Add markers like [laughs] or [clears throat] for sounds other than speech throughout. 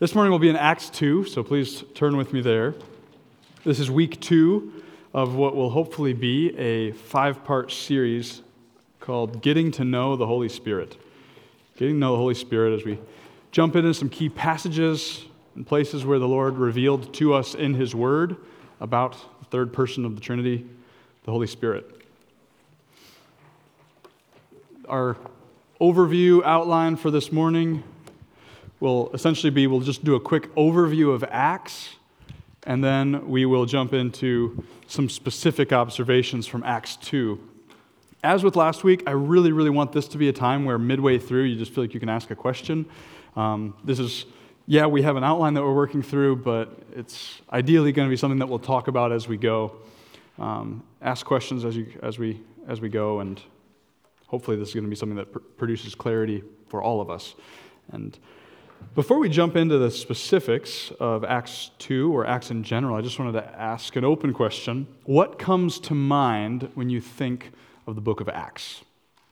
This morning will be in Acts 2, so please turn with me there. This is week two of what will hopefully be a five part series called Getting to Know the Holy Spirit. Getting to know the Holy Spirit as we jump into some key passages and places where the Lord revealed to us in His Word about the third person of the Trinity, the Holy Spirit. Our overview outline for this morning will essentially be we'll just do a quick overview of Acts, and then we will jump into some specific observations from Acts 2. As with last week, I really, really want this to be a time where midway through you just feel like you can ask a question. Um, this is, yeah, we have an outline that we're working through, but it's ideally going to be something that we'll talk about as we go. Um, ask questions as, you, as, we, as we go, and hopefully this is going to be something that pr- produces clarity for all of us. And before we jump into the specifics of Acts 2 or Acts in general, I just wanted to ask an open question. What comes to mind when you think of the book of Acts?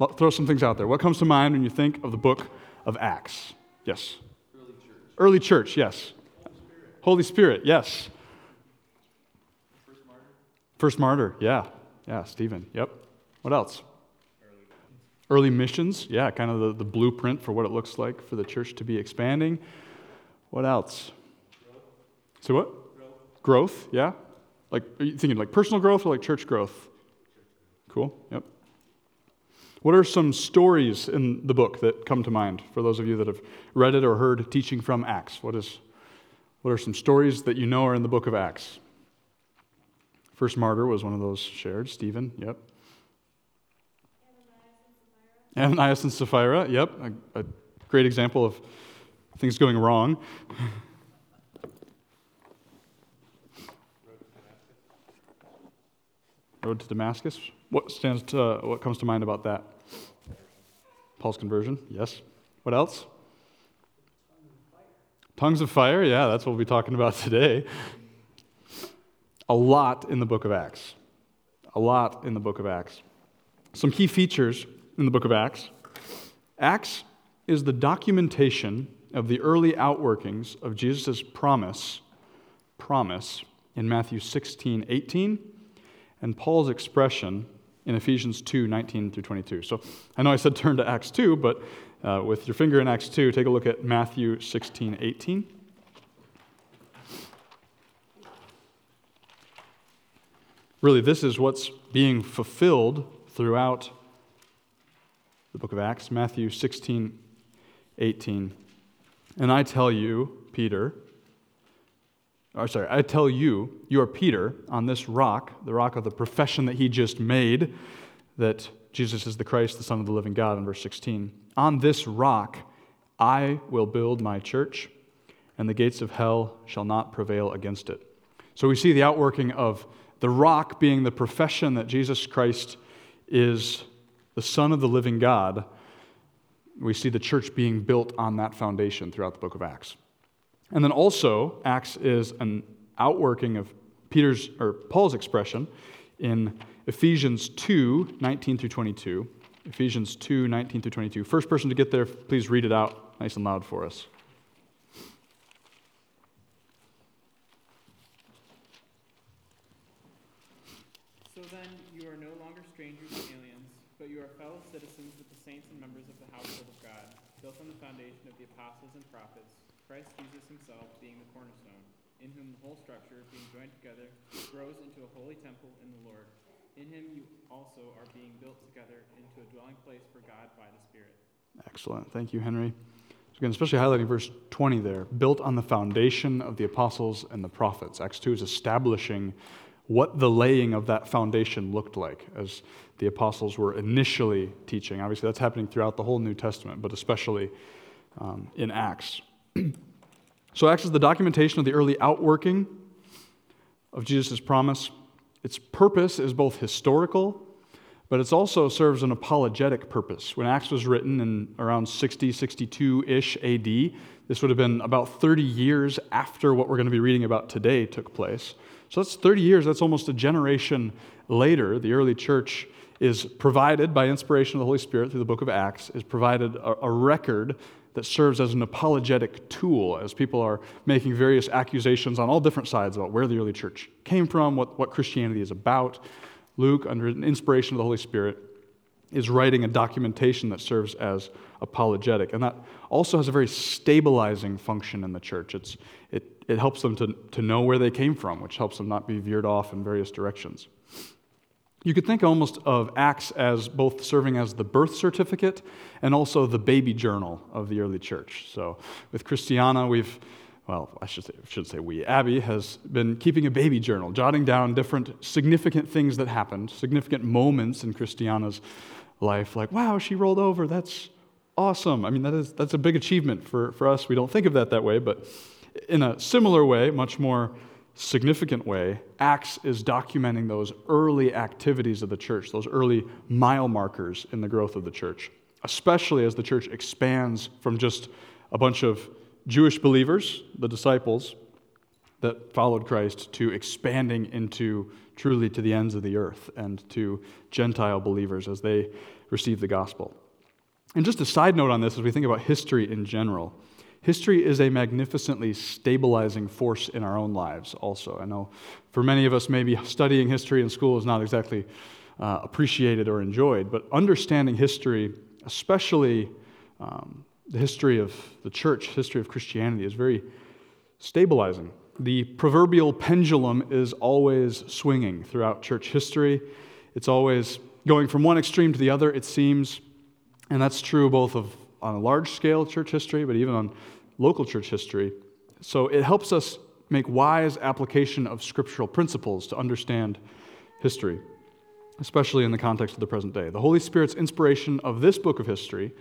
I'll throw some things out there. What comes to mind when you think of the book of Acts? Yes. Early church. Early church, yes. Holy Spirit. Holy Spirit, yes. First martyr. First martyr, yeah. Yeah, Stephen, yep. What else? Early. Missions, yeah, kind of the, the blueprint for what it looks like for the church to be expanding. What else? Growth. So what? Growth. Growth, yeah? Like, are you thinking like personal growth or like church growth? Cool, yep. What are some stories in the book that come to mind for those of you that have read it or heard teaching from Acts? What, is, what are some stories that you know are in the book of Acts? First martyr was one of those shared. Stephen, yep. Ananias and Sapphira, yep. A, a great example of things going wrong. Road to Damascus. What stands to, what comes to mind about that? Paul's conversion, yes. What else? Tongues of fire, yeah, that's what we'll be talking about [laughs] today. A lot in the book of Acts. A lot in the book of Acts. Some key features in the book of Acts. Acts is the documentation of the early outworkings of Jesus' promise, promise in Matthew 16, 18, and Paul's expression in Ephesians 2, 19 through 22. So I know I said turn to Acts 2, but uh, with your finger in Acts 2, take a look at Matthew 16, 18. Really, this is what's being fulfilled throughout the book of Acts, Matthew 16, 18. And I tell you, Peter, or sorry, I tell you, you are Peter on this rock, the rock of the profession that he just made, that Jesus is the Christ, the Son of the living God, in verse 16. On this rock I will build my church, and the gates of hell shall not prevail against it. So we see the outworking of the rock being the profession that Jesus Christ is the Son of the living God. We see the church being built on that foundation throughout the book of Acts. And then also, Acts is an outworking of Peter's or Paul's expression in Ephesians 2 19 through 22. Ephesians 2 19 through 22. First person to get there, please read it out nice and loud for us. So then, you are no longer strangers and aliens, but you are fellow citizens with the saints and members of the household of God, built on the foundation of the apostles and prophets, Christ Jesus himself being the cornerstone, in whom the whole structure, being joined together, grows into a holy temple in the Lord. In him you also are being built together into a dwelling place for God by the Spirit. Excellent. Thank you, Henry. So again, especially highlighting verse 20 there, built on the foundation of the apostles and the prophets. Acts 2 is establishing what the laying of that foundation looked like as the apostles were initially teaching. Obviously, that's happening throughout the whole New Testament, but especially um, in Acts. [clears throat] so, Acts is the documentation of the early outworking of Jesus' promise. Its purpose is both historical, but it also serves an apologetic purpose. When Acts was written in around 60, 62 ish AD, this would have been about 30 years after what we're going to be reading about today took place. So that's 30 years, that's almost a generation later. The early church is provided by inspiration of the Holy Spirit through the book of Acts, is provided a, a record that serves as an apologetic tool as people are making various accusations on all different sides about where the early church came from, what, what Christianity is about. Luke, under an inspiration of the Holy Spirit, is writing a documentation that serves as apologetic. And that also has a very stabilizing function in the church. It's, it, it helps them to, to know where they came from, which helps them not be veered off in various directions. You could think almost of Acts as both serving as the birth certificate and also the baby journal of the early church. So with Christiana, we've, well, I should say, should say we, Abby has been keeping a baby journal, jotting down different significant things that happened, significant moments in Christiana's life, like, wow, she rolled over. That's awesome. I mean, that is, that's a big achievement for, for us. We don't think of that that way, but in a similar way, much more significant way, Acts is documenting those early activities of the church, those early mile markers in the growth of the church, especially as the church expands from just a bunch of Jewish believers, the disciples that followed Christ, to expanding into truly to the ends of the earth and to Gentile believers as they receive the gospel. And just a side note on this, as we think about history in general, history is a magnificently stabilizing force in our own lives, also. I know for many of us, maybe studying history in school is not exactly uh, appreciated or enjoyed, but understanding history, especially um, the history of the church, history of Christianity, is very stabilizing. The proverbial pendulum is always swinging throughout church history. It's always going from one extreme to the other, it seems. And that's true both of on a large scale church history, but even on local church history. So it helps us make wise application of scriptural principles to understand history, especially in the context of the present day. The Holy Spirit's inspiration of this book of history,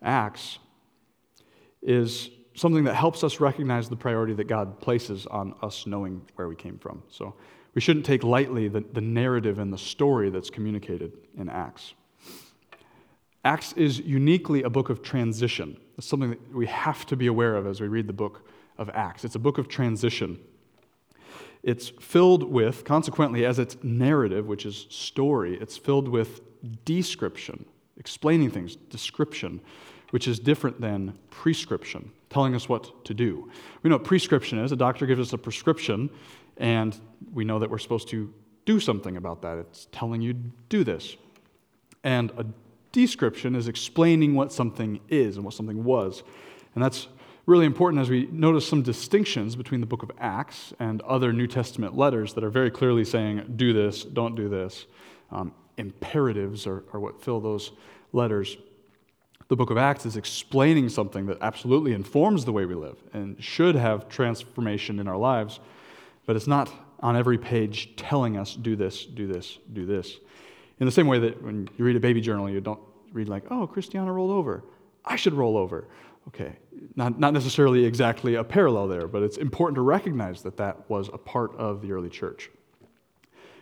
Acts, is something that helps us recognize the priority that God places on us knowing where we came from. So we shouldn't take lightly the, the narrative and the story that's communicated in Acts. Acts is uniquely a book of transition. It's something that we have to be aware of as we read the book of Acts. It's a book of transition. It's filled with, consequently, as its narrative, which is story, it's filled with description, explaining things, description, which is different than prescription, telling us what to do. We know what prescription is. A doctor gives us a prescription, and we know that we're supposed to do something about that. It's telling you do this. And a description is explaining what something is and what something was. And that's really important as we notice some distinctions between the book of Acts and other New Testament letters that are very clearly saying, do this, don't do this. Um, imperatives are, are what fill those letters. The book of Acts is explaining something that absolutely informs the way we live and should have transformation in our lives, but it's not on every page telling us, do this, do this, do this. In the same way that when you read a baby journal, you don't read like, oh, Christiana rolled over. I should roll over. Okay, not, not necessarily exactly a parallel there, but it's important to recognize that that was a part of the early church.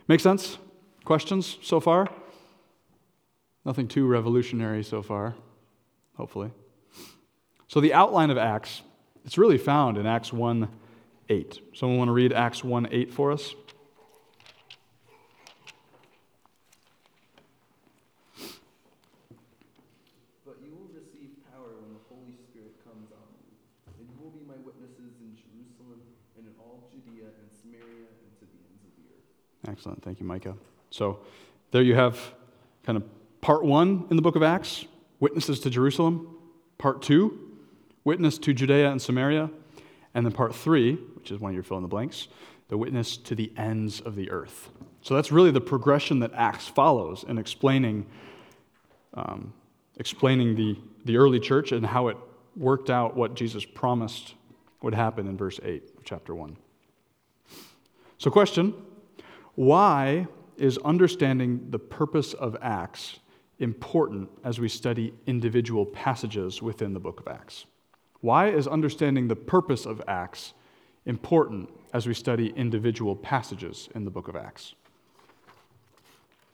Make sense? Questions so far? Nothing too revolutionary so far, hopefully. So, the outline of Acts, it's really found in Acts 1 8. Someone want to read Acts 1 8 for us? Excellent. Thank you, Micah. So there you have kind of part one in the book of Acts witnesses to Jerusalem. Part two, witness to Judea and Samaria. And then part three, which is one of your fill in the blanks, the witness to the ends of the earth. So that's really the progression that Acts follows in explaining, um, explaining the, the early church and how it worked out what Jesus promised would happen in verse 8 of chapter 1. So, question why is understanding the purpose of Acts important as we study individual passages within the book of Acts? Why is understanding the purpose of Acts important as we study individual passages in the book of Acts?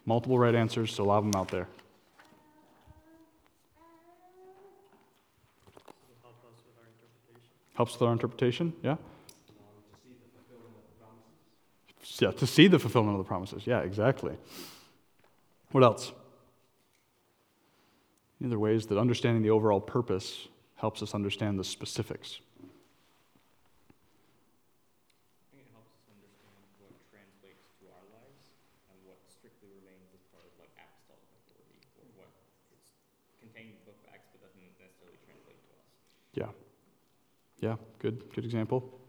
Multiple right answers, so a lot of them out there. Helps with our interpretation, yeah? Yeah, to see the fulfillment of the promises. Yeah, exactly. What else? Any other ways that understanding the overall purpose helps us understand the specifics. Yeah. think good, helps us understand what translates to our lives and what strictly remains as part of like apostolic authority, or what is contained in the book of Acts but doesn't necessarily translate to us. Yeah. Yeah, good, good example.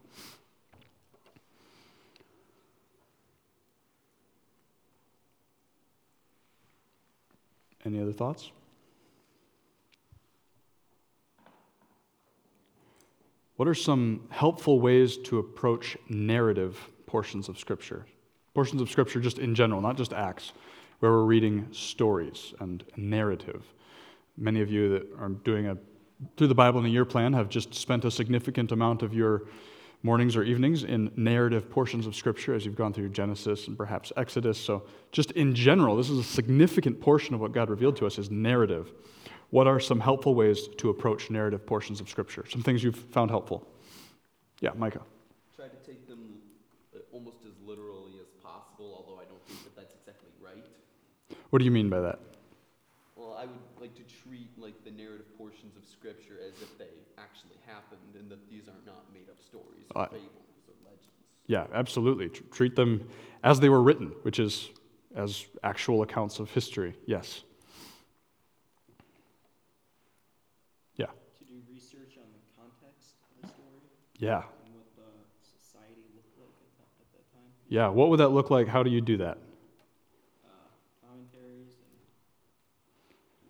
Any other thoughts? What are some helpful ways to approach narrative portions of Scripture? Portions of Scripture, just in general, not just Acts, where we're reading stories and narrative. Many of you that are doing a through the Bible in a year plan have just spent a significant amount of your mornings or evenings in narrative portions of Scripture as you've gone through Genesis and perhaps Exodus. So, just in general, this is a significant portion of what God revealed to us is narrative. What are some helpful ways to approach narrative portions of Scripture? Some things you've found helpful. Yeah, Micah. Try to take them uh, almost as literally as possible, although I don't think that that's exactly right. What do you mean by that? Well, I would like to treat like the narrative portions of Scripture as if they actually happened, and that these are not made-up stories or Uh, fables or legends. Yeah, absolutely. Tr- treat them as they were written, which is as actual accounts of history. Yes. Yeah. to do research on the context of the story Yeah. and what the society looked like at that, at that time. Yeah. What would that look like? How do you do that? Uh, commentaries and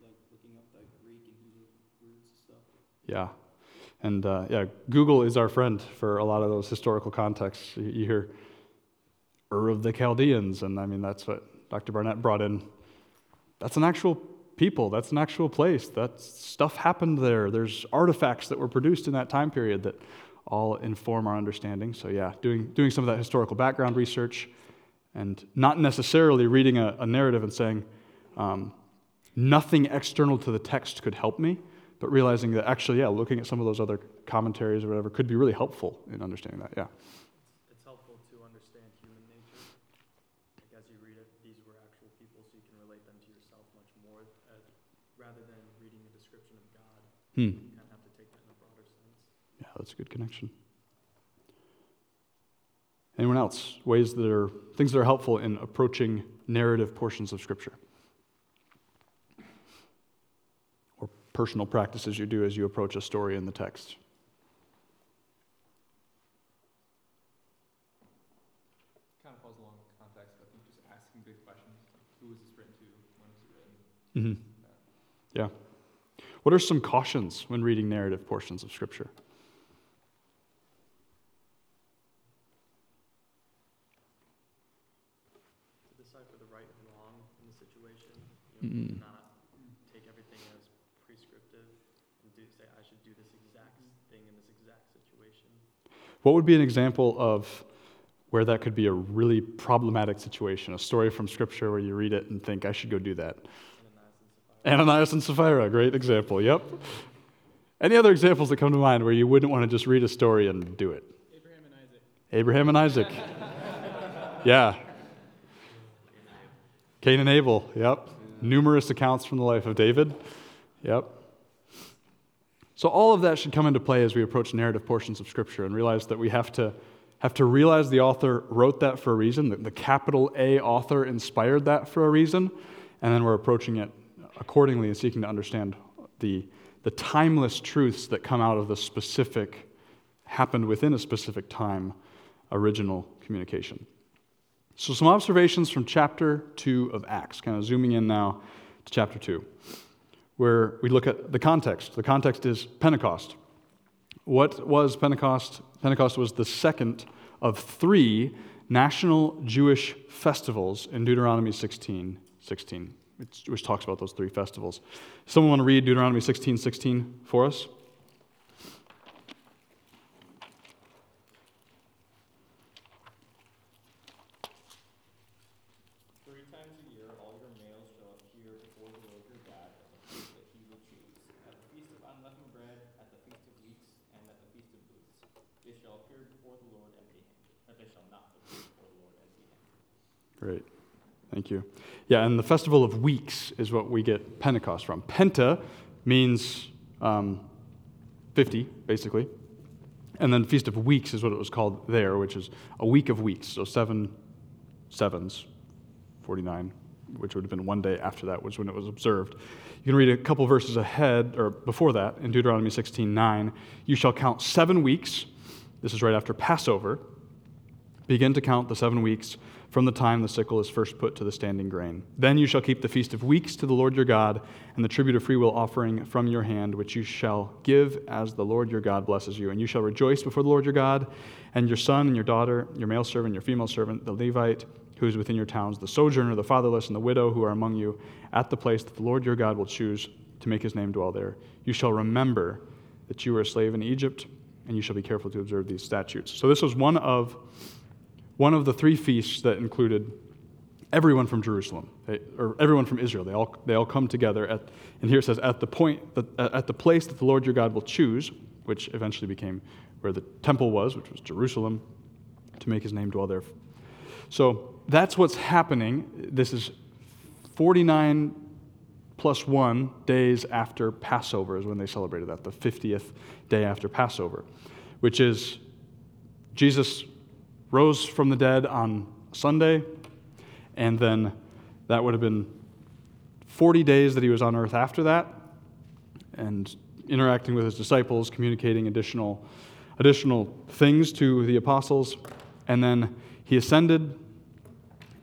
like looking up the Greek and Hebrew roots and stuff. Yeah. And uh, yeah, Google is our friend for a lot of those historical contexts. You, hear Ur of the Chaldeans, and I mean, that's what Dr. Barnett brought in. That's an actual people, that's an actual place. That stuff happened there. There's artifacts that were produced in that time period that all inform our understanding. So, yeah, doing, doing some of that historical background research and not necessarily reading a, a narrative and saying, um, nothing external to the text could help me, but realizing that actually, yeah, looking at some of those other commentaries or whatever could be really helpful in understanding that. Yeah. It's helpful to understand human nature. Like as you read it, these were actual people, so you can relate them to yourself much more, uh, rather than reading a description of God. Hmm. You kind of have to take that in a broader sense. Yeah, that's a good connection. Anyone else? Ways that are things that are helpful in approaching narrative portions of Scripture, or personal practices you do as you approach a story in the text. Kind of falls along with context, but just asking big questions, like who was this written to, when was it written? hmm Yeah. What are some cautions when reading narrative portions of Scripture? To decipher the right and wrong in the situation, you know, Mm. not take everything as prescriptive and do say, I should do this exact thing in this exact situation. What would be an example of where that could be a really problematic situation? A story from Scripture where you read it and think, I should go do that. Ananias and Sapphira. Ananias and Sapphira, great example. Yep. Any other examples that come to mind where you wouldn't want to just read a story and do it? Abraham and Isaac. Abraham and Isaac. [laughs] yeah. Cain and Abel. Yep. Numerous accounts from the life of David. Yep. So all of that should come into play as we approach narrative portions of Scripture and realize that we have to have to realize the author wrote that for a reason. That the capital A author inspired that for a reason, and then we're approaching it accordingly and seeking to understand the the timeless truths that come out of the specific happened within a specific time original communication. So, some observations from chapter 2 of Acts, kind of zooming in now to chapter 2, where we look at the context. The context is Pentecost. What was Pentecost? Pentecost was the second of three national Jewish festivals in Deuteronomy 16 16, which, talks about those three festivals. Someone want to read Deuteronomy 16 16 for us? Three times a year, all your males shall appear before the Lord your God at the place that he will choose, at the feast of unleavened bread, at the feast of weeks, and at the feast of booths. They shall appear before the Lord empty-handed, but they shall not appear before the Lord empty-handed. Great. Thank you. Yeah, and the Festival of Weeks is what we get Pentecost from. Penta means um, 50, basically. And then Feast of Weeks is what it was called there, which is a week of weeks. So seven sevens, 49, which would have been one day after that, was when it was observed. You can read a couple verses ahead, or before that, in Deuteronomy 16 9. You shall count seven weeks. This is right after Passover. Begin to count the seven weeks from the time the sickle is first put to the standing grain. Then you shall keep the feast of weeks to the Lord your God, and the tribute of freewill offering from your hand, which you shall give as the Lord your God blesses you. And you shall rejoice before the Lord your God, and your son and your daughter, your male servant, your female servant, the Levite who is within your towns, the sojourner, the fatherless, and the widow who are among you, at the place that the Lord your God will choose to make his name dwell there. You shall remember that you were a slave in Egypt, and you shall be careful to observe these statutes. So this was one of one of the three feasts that included everyone from Jerusalem, eh, or everyone from Israel. They all, they all come together at, and here it says, at the point, that, uh, at the place that the Lord your God will choose, which eventually became where the temple was, which was Jerusalem, to make his name dwell there. So that's what's happening. This is 49 plus one days after Passover is when they celebrated that, the 50th day after Passover, which is Jesus rose from the dead on Sunday, and then that would have been 40 days that he was on earth after that, and interacting with his disciples, communicating additional, additional things to the apostles, and then he ascended,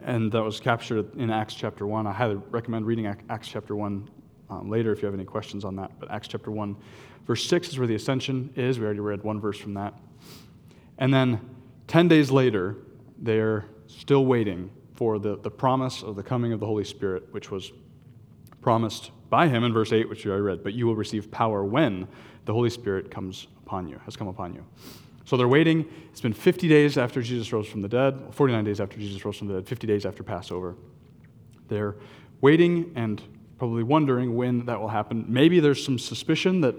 and that was captured in Acts chapter 1. I highly recommend reading Acts chapter 1 um, later if you have any questions on that. But Acts chapter 1, verse 6 is where the ascension is. We already read one verse from that. And then 10 days later, they're still waiting for the, the promise of the coming of the Holy Spirit, which was promised by him in verse 8, which already read. But you will receive power when the Holy Spirit comes upon you, has come upon you. So they're waiting. It's been 50 days after Jesus rose from the dead, 49 days after Jesus rose from the dead, 50 days after Passover. They're waiting and probably wondering when that will happen. Maybe there's some suspicion that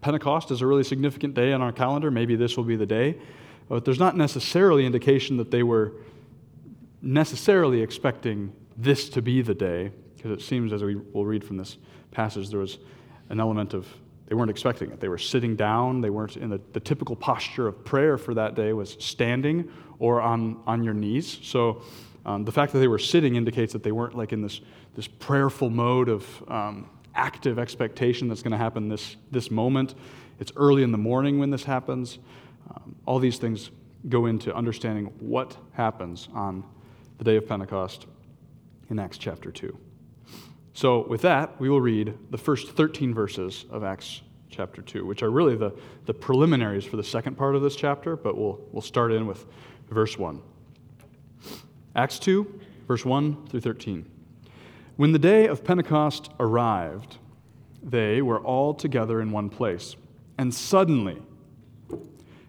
Pentecost is a really significant day on our calendar. Maybe this will be the day. But there's not necessarily indication that they were necessarily expecting this to be the day, because it seems, as we will read from this passage, there was an element of they weren't expecting it. They were sitting down. They weren't in the, the typical posture of prayer for that day was standing or on, on your knees. So um, the fact that they were sitting indicates that they weren't like in this, this prayerful mode of um, active expectation that's going to happen this, this moment. It's early in the morning when this happens. Um, all these things go into understanding what happens on the day of Pentecost in Acts chapter 2. So, with that, we will read the first 13 verses of Acts chapter 2, which are really the, the preliminaries for the second part of this chapter, but we'll, we'll start in with verse 1. Acts 2, verse 1 through 13. When the day of Pentecost arrived, they were all together in one place, and suddenly,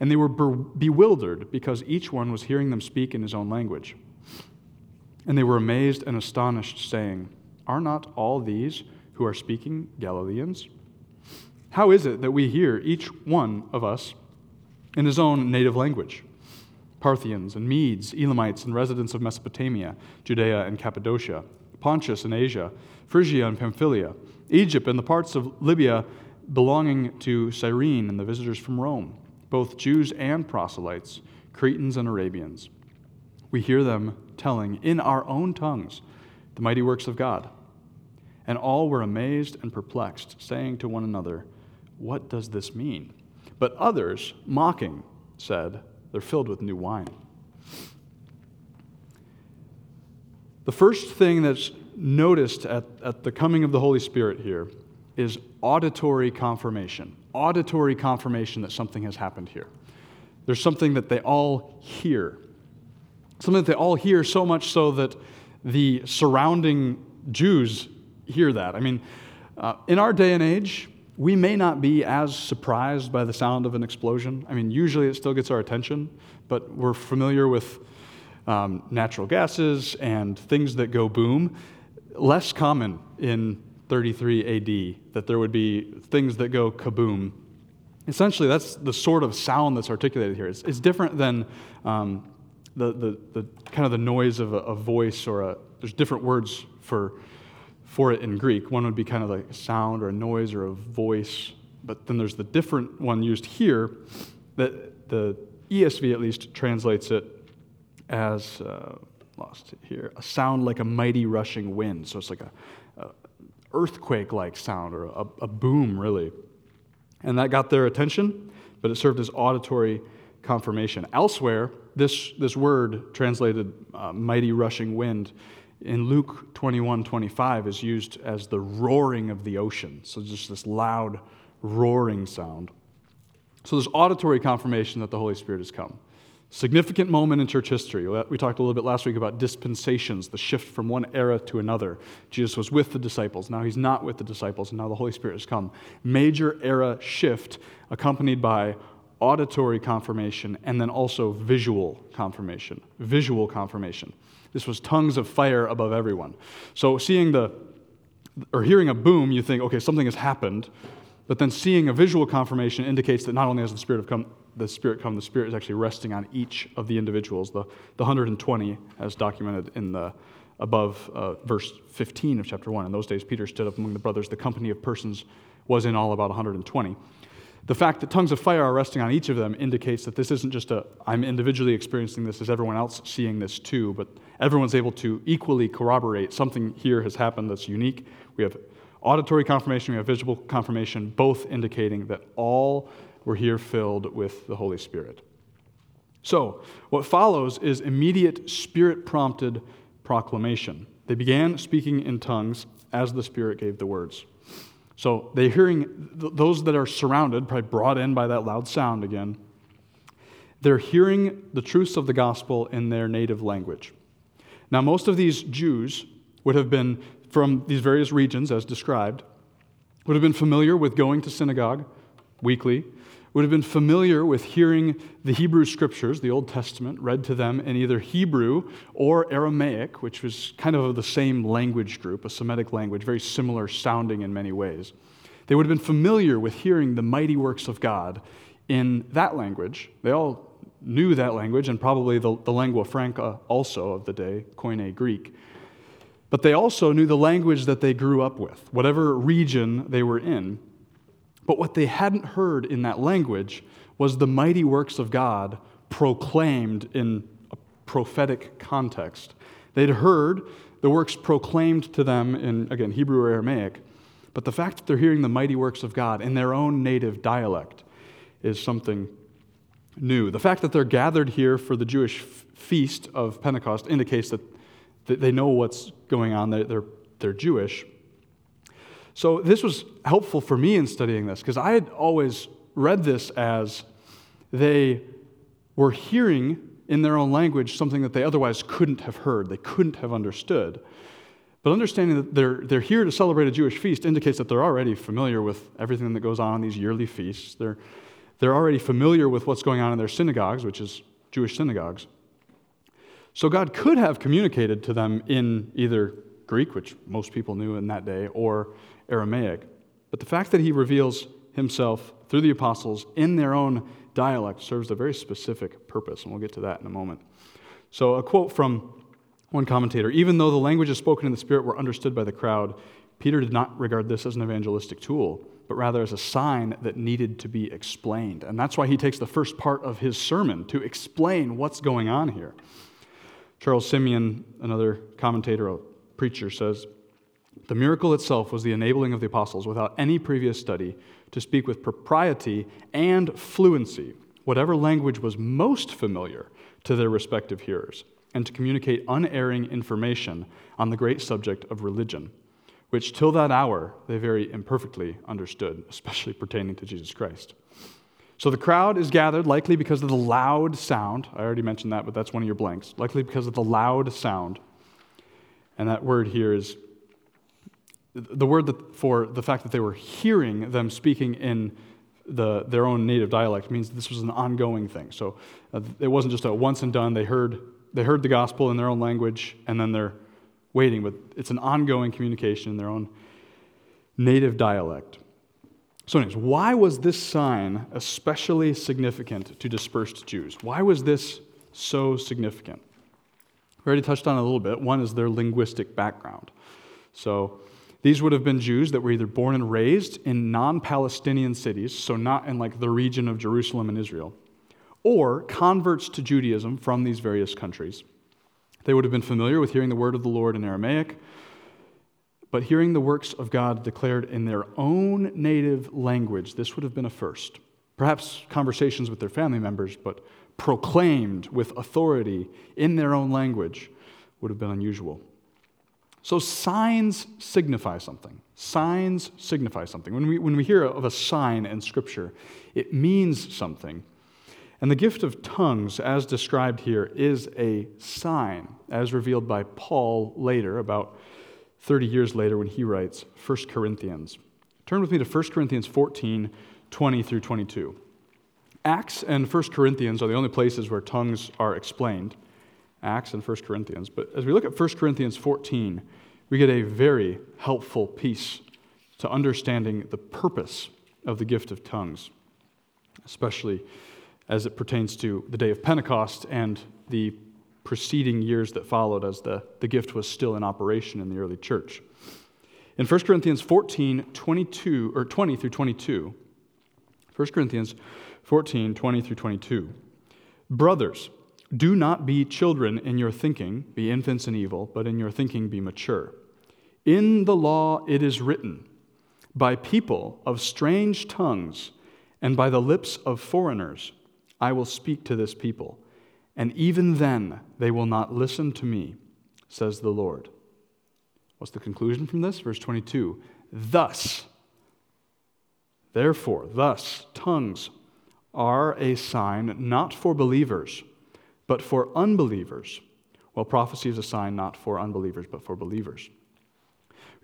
and they were bewildered because each one was hearing them speak in his own language. And they were amazed and astonished, saying, Are not all these who are speaking Galileans? How is it that we hear each one of us in his own native language? Parthians and Medes, Elamites and residents of Mesopotamia, Judea and Cappadocia, Pontus and Asia, Phrygia and Pamphylia, Egypt and the parts of Libya belonging to Cyrene and the visitors from Rome both Jews and proselytes, Cretans and Arabians. We hear them telling in our own tongues the mighty works of God. And all were amazed and perplexed, saying to one another, What does this mean? But others, mocking, said, They're filled with new wine. The first thing that's noticed at, at the coming of the Holy Spirit here is auditory confirmation. Auditory confirmation that something has happened here. There's something that they all hear. Something that they all hear so much so that the surrounding Jews hear that. I mean, uh, in our day and age, we may not be as surprised by the sound of an explosion. I mean, usually it still gets our attention, but we're familiar with um, natural gases and things that go boom. Less common in 33 AD that there would be things that go kaboom. Essentially, that's the sort of sound that's articulated here. It's, it's different than um, the, the, the kind of the noise of a, a voice or a, there's different words for for it in Greek. One would be kind of like a sound or a noise or a voice, but then there's the different one used here that the ESV at least translates it as, uh, lost it here, a sound like a mighty rushing wind. So it's like a, a earthquake like sound or a, a boom, really. And that got their attention, but it served as auditory confirmation. Elsewhere, this, this word translated uh, mighty rushing wind in Luke 21 25 is used as the roaring of the ocean. So just this loud roaring sound. So there's auditory confirmation that the Holy Spirit has come. Significant moment in church history. We talked a little bit last week about dispensations, the shift from one era to another. Jesus was with the disciples. Now he's not with the disciples, and now the Holy Spirit has come. Major era shift accompanied by auditory confirmation and then also visual confirmation. Visual confirmation. This was tongues of fire above everyone. So seeing the or hearing a boom, you think, okay, something has happened. But then seeing a visual confirmation indicates that not only has the Spirit, of come, the Spirit come, the Spirit is actually resting on each of the individuals. The, the 120, as documented in the above uh, verse 15 of chapter 1. In those days, Peter stood up among the brothers. The company of persons was in all about 120. The fact that tongues of fire are resting on each of them indicates that this isn't just a, I'm individually experiencing this, is everyone else seeing this too, but everyone's able to equally corroborate something here has happened that's unique. We have auditory confirmation, we have visible confirmation, both indicating that all were here filled with the Holy Spirit. So, what follows is immediate spirit prompted proclamation. They began speaking in tongues as the Spirit gave the words. So they're hearing, those that are surrounded, probably brought in by that loud sound again, they're hearing the truths of the gospel in their native language. Now, most of these Jews would have been from these various regions, as described, would have been familiar with going to synagogue weekly, would have been familiar with hearing the Hebrew scriptures, the Old Testament, read to them in either Hebrew or Aramaic, which was kind of the same language group, a Semitic language, very similar sounding in many ways. They would have been familiar with hearing the mighty works of God in that language. They all knew that language and probably the, the lingua franca also of the day, Koine Greek. But they also knew the language that they grew up with, whatever region they were in. But what they hadn't heard in that language was the mighty works of God proclaimed in a prophetic context. They'd heard the works proclaimed to them in, again, Hebrew or Aramaic, but the fact that they're hearing the mighty works of God in their own native dialect is something new. The fact that they're gathered here for the Jewish feast of Pentecost indicates that they know what's going on, they're, they're Jewish. So this was helpful for me in studying this because I had always read this as they were hearing in their own language something that they otherwise couldn't have heard, they couldn't have understood. But understanding that they're, they're here to celebrate a Jewish feast indicates that they're already familiar with everything that goes on in these yearly feasts. They're, they're already familiar with what's going on in their synagogues, which is Jewish synagogues. So God could have communicated to them in either Greek, which most people knew in that day, or Aramaic. But the fact that he reveals himself through the apostles in their own dialect serves a very specific purpose, and we'll get to that in a moment. So, a quote from one commentator Even though the languages spoken in the Spirit were understood by the crowd, Peter did not regard this as an evangelistic tool, but rather as a sign that needed to be explained. And that's why he takes the first part of his sermon to explain what's going on here. Charles Simeon, another commentator, a preacher, says the miracle itself was the enabling of the apostles, without any previous study, to speak with propriety and fluency, whatever language was most familiar to their respective hearers, and to communicate unerring information on the great subject of religion, which till that hour they very imperfectly understood, especially [laughs] pertaining to Jesus Christ. So the crowd is gathered, likely because of the loud sound. I already mentioned that, but that's one of your blanks. Likely because of the loud sound. And that word here is the word for the fact that they were hearing them speaking in the, their own native dialect means this was an ongoing thing. So uh, it wasn't just a once and done. They heard, they heard the gospel in their own language and then they're waiting, but it's an ongoing communication in their own native dialect. So, anyways, why was this sign especially significant to dispersed Jews? Why was this so significant? We already touched on a little bit. One is their linguistic background. So, these would have been Jews that were either born and raised in non Palestinian cities, so not in like the region of Jerusalem and Israel, or converts to Judaism from these various countries. They would have been familiar with hearing the word of the Lord in Aramaic, but hearing the works of God declared in their own native language, this would have been a first. Perhaps conversations with their family members, but proclaimed with authority in their own language would have been unusual. So, signs signify something. Signs signify something. When we, when we hear of a sign in Scripture, it means something. And the gift of tongues, as described here, is a sign, as revealed by Paul later, about 30 years later, when he writes 1 Corinthians. Turn with me to 1 Corinthians 14 20 through 22. Acts and 1 Corinthians are the only places where tongues are explained. Acts and 1 Corinthians. But as we look at 1 Corinthians 14, we get a very helpful piece to understanding the purpose of the gift of tongues, especially as it pertains to the day of Pentecost and the preceding years that followed as the, the gift was still in operation in the early church. In 1 Corinthians 14, 22, or 20 through 22, 1 Corinthians 14, 20 through 22, brothers, do not be children in your thinking, be infants in evil, but in your thinking be mature. In the law it is written, by people of strange tongues and by the lips of foreigners I will speak to this people and even then they will not listen to me, says the Lord. What's the conclusion from this? Verse 22 Thus, therefore, thus, tongues are a sign not for believers, but for unbelievers. Well, prophecy is a sign not for unbelievers, but for believers.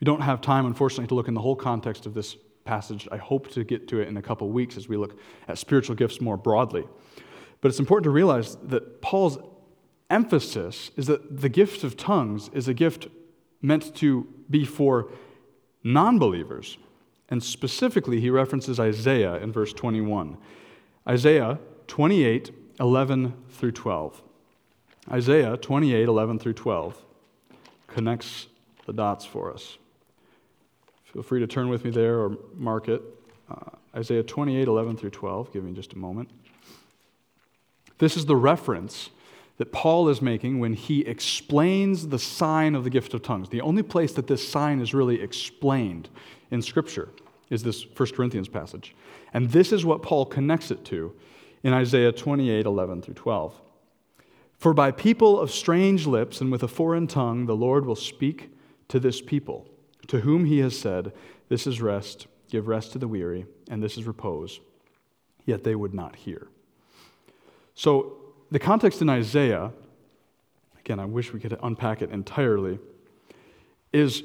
We don't have time, unfortunately, to look in the whole context of this passage. I hope to get to it in a couple weeks as we look at spiritual gifts more broadly. But it's important to realize that Paul's emphasis is that the gift of tongues is a gift meant to be for non believers. And specifically, he references Isaiah in verse 21. Isaiah 28, 11 through 12. Isaiah 28, 11 through 12 connects the dots for us. Feel free to turn with me there or mark it. Uh, Isaiah 28, 11 through 12. Give me just a moment. This is the reference that Paul is making when he explains the sign of the gift of tongues. The only place that this sign is really explained in Scripture is this 1 Corinthians passage. And this is what Paul connects it to in Isaiah 28 11 through 12. For by people of strange lips and with a foreign tongue, the Lord will speak to this people, to whom he has said, This is rest, give rest to the weary, and this is repose. Yet they would not hear. So, the context in Isaiah, again, I wish we could unpack it entirely, is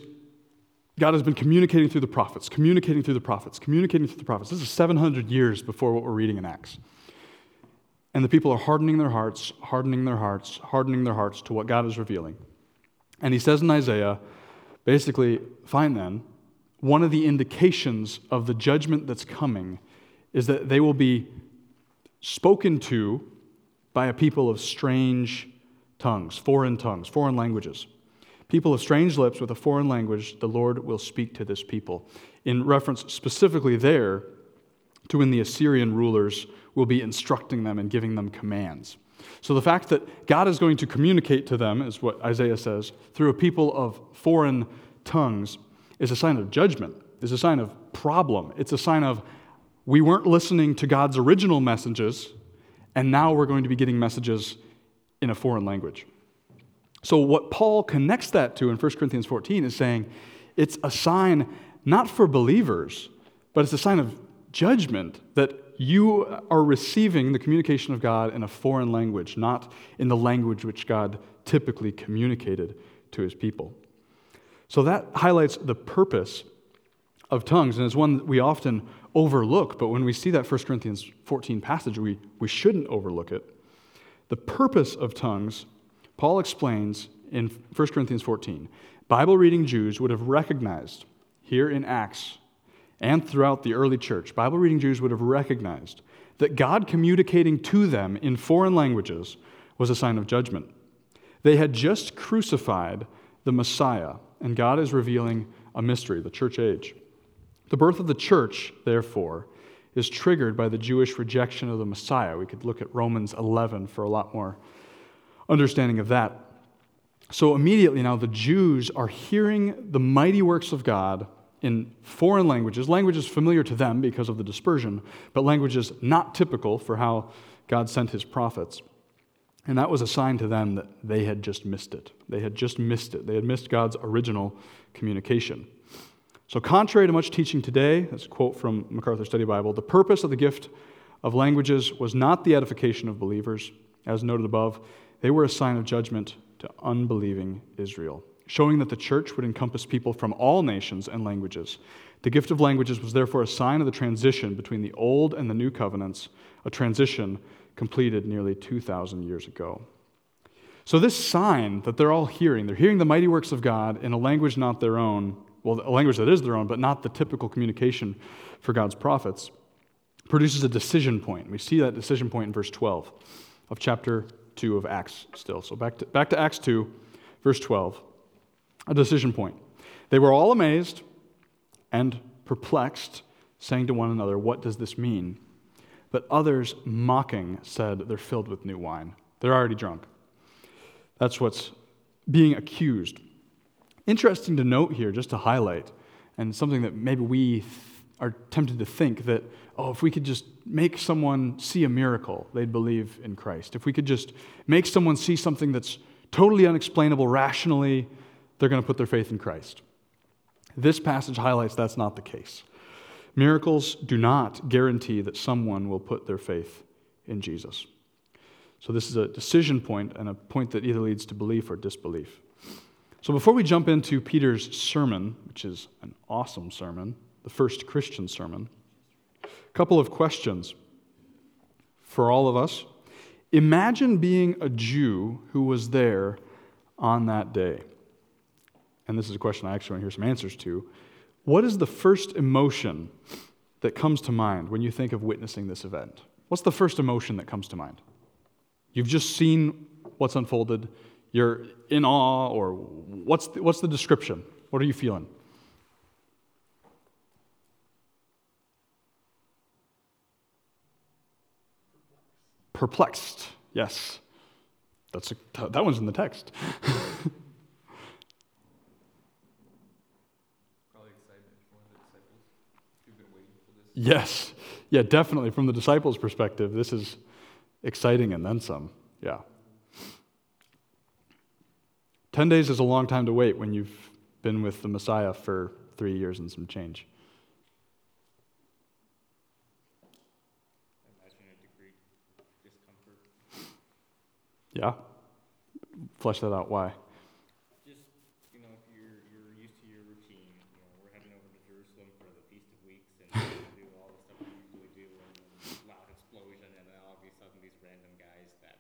God has been communicating through the prophets, communicating through the prophets, communicating through the prophets. This is 700 years before what we're reading in Acts. And the people are hardening their hearts, hardening their hearts, hardening their hearts to what God is revealing. And he says in Isaiah, basically, fine then, one of the indications of the judgment that's coming is that they will be spoken to by a people of strange tongues, foreign tongues, foreign languages. People of strange lips with a foreign language, the Lord will speak to this people. In reference specifically there to when the Assyrian rulers will be instructing them and giving them commands. So the fact that God is going to communicate to them, is what Isaiah says, through a people of foreign tongues, is a sign of judgment, is a sign of problem. It's a sign of we weren't listening to God's original messages, and now we're going to be getting messages in a foreign language. So, what Paul connects that to in 1 Corinthians 14 is saying it's a sign not for believers, but it's a sign of judgment that you are receiving the communication of God in a foreign language, not in the language which God typically communicated to his people. So that highlights the purpose of tongues, and it's one that we often overlook, but when we see that 1 Corinthians 14 passage, we, we shouldn't overlook it. The purpose of tongues, Paul explains in 1 Corinthians 14. Bible reading Jews would have recognized here in Acts and throughout the early church, Bible reading Jews would have recognized that God communicating to them in foreign languages was a sign of judgment. They had just crucified the Messiah, and God is revealing a mystery, the church age. The birth of the church, therefore, is triggered by the Jewish rejection of the Messiah. We could look at Romans 11 for a lot more understanding of that. So immediately now, the Jews are hearing the mighty works of God in foreign languages, languages familiar to them because of the dispersion, but languages not typical for how God sent his prophets. And that was a sign to them that they had just missed it. They had just missed it. They had missed God's original communication. So, contrary to much teaching today, that's a quote from MacArthur Study Bible, the purpose of the gift of languages was not the edification of believers, as noted above. They were a sign of judgment to unbelieving Israel, showing that the church would encompass people from all nations and languages. The gift of languages was therefore a sign of the transition between the old and the new covenants, a transition completed nearly 2,000 years ago. So, this sign that they're all hearing, they're hearing the mighty works of God in a language not their own, well, a language that is their own, but not the typical communication for God's prophets, produces a decision point. We see that decision point in verse 12 of chapter 2 of Acts still. So, back to, back to Acts 2, verse 12. A decision point. They were all amazed and perplexed, saying to one another, What does this mean? But others, mocking, said, They're filled with new wine. They're already drunk. That's what's being accused. Interesting to note here, just to highlight, and something that maybe we are tempted to think that, oh, if we could just make someone see a miracle, they'd believe in Christ. If we could just make someone see something that's totally unexplainable rationally, they're going to put their faith in Christ. This passage highlights that's not the case. Miracles do not guarantee that someone will put their faith in Jesus. So, this is a decision point and a point that either leads to belief or disbelief. So, before we jump into Peter's sermon, which is an awesome sermon, the first Christian sermon, a couple of questions for all of us. Imagine being a Jew who was there on that day. And this is a question I actually want to hear some answers to. What is the first emotion that comes to mind when you think of witnessing this event? What's the first emotion that comes to mind? You've just seen what's unfolded, you're in awe, or what's the, what's the description? What are you feeling? Perplexed, yes. That's a, that one's in the text. [laughs] Yes. Yeah, definitely. From the disciples' perspective, this is exciting and then some. Yeah. 10 days is a long time to wait when you've been with the Messiah for three years and some change. Imagine a degree discomfort. Yeah? Flesh that out. Why? Just, you know, if you're, you're used to your routine, you know, we're heading over to Jerusalem for the Feast of Weeks and do all the stuff we usually do, and then loud explosion, and then all of a sudden these random guys that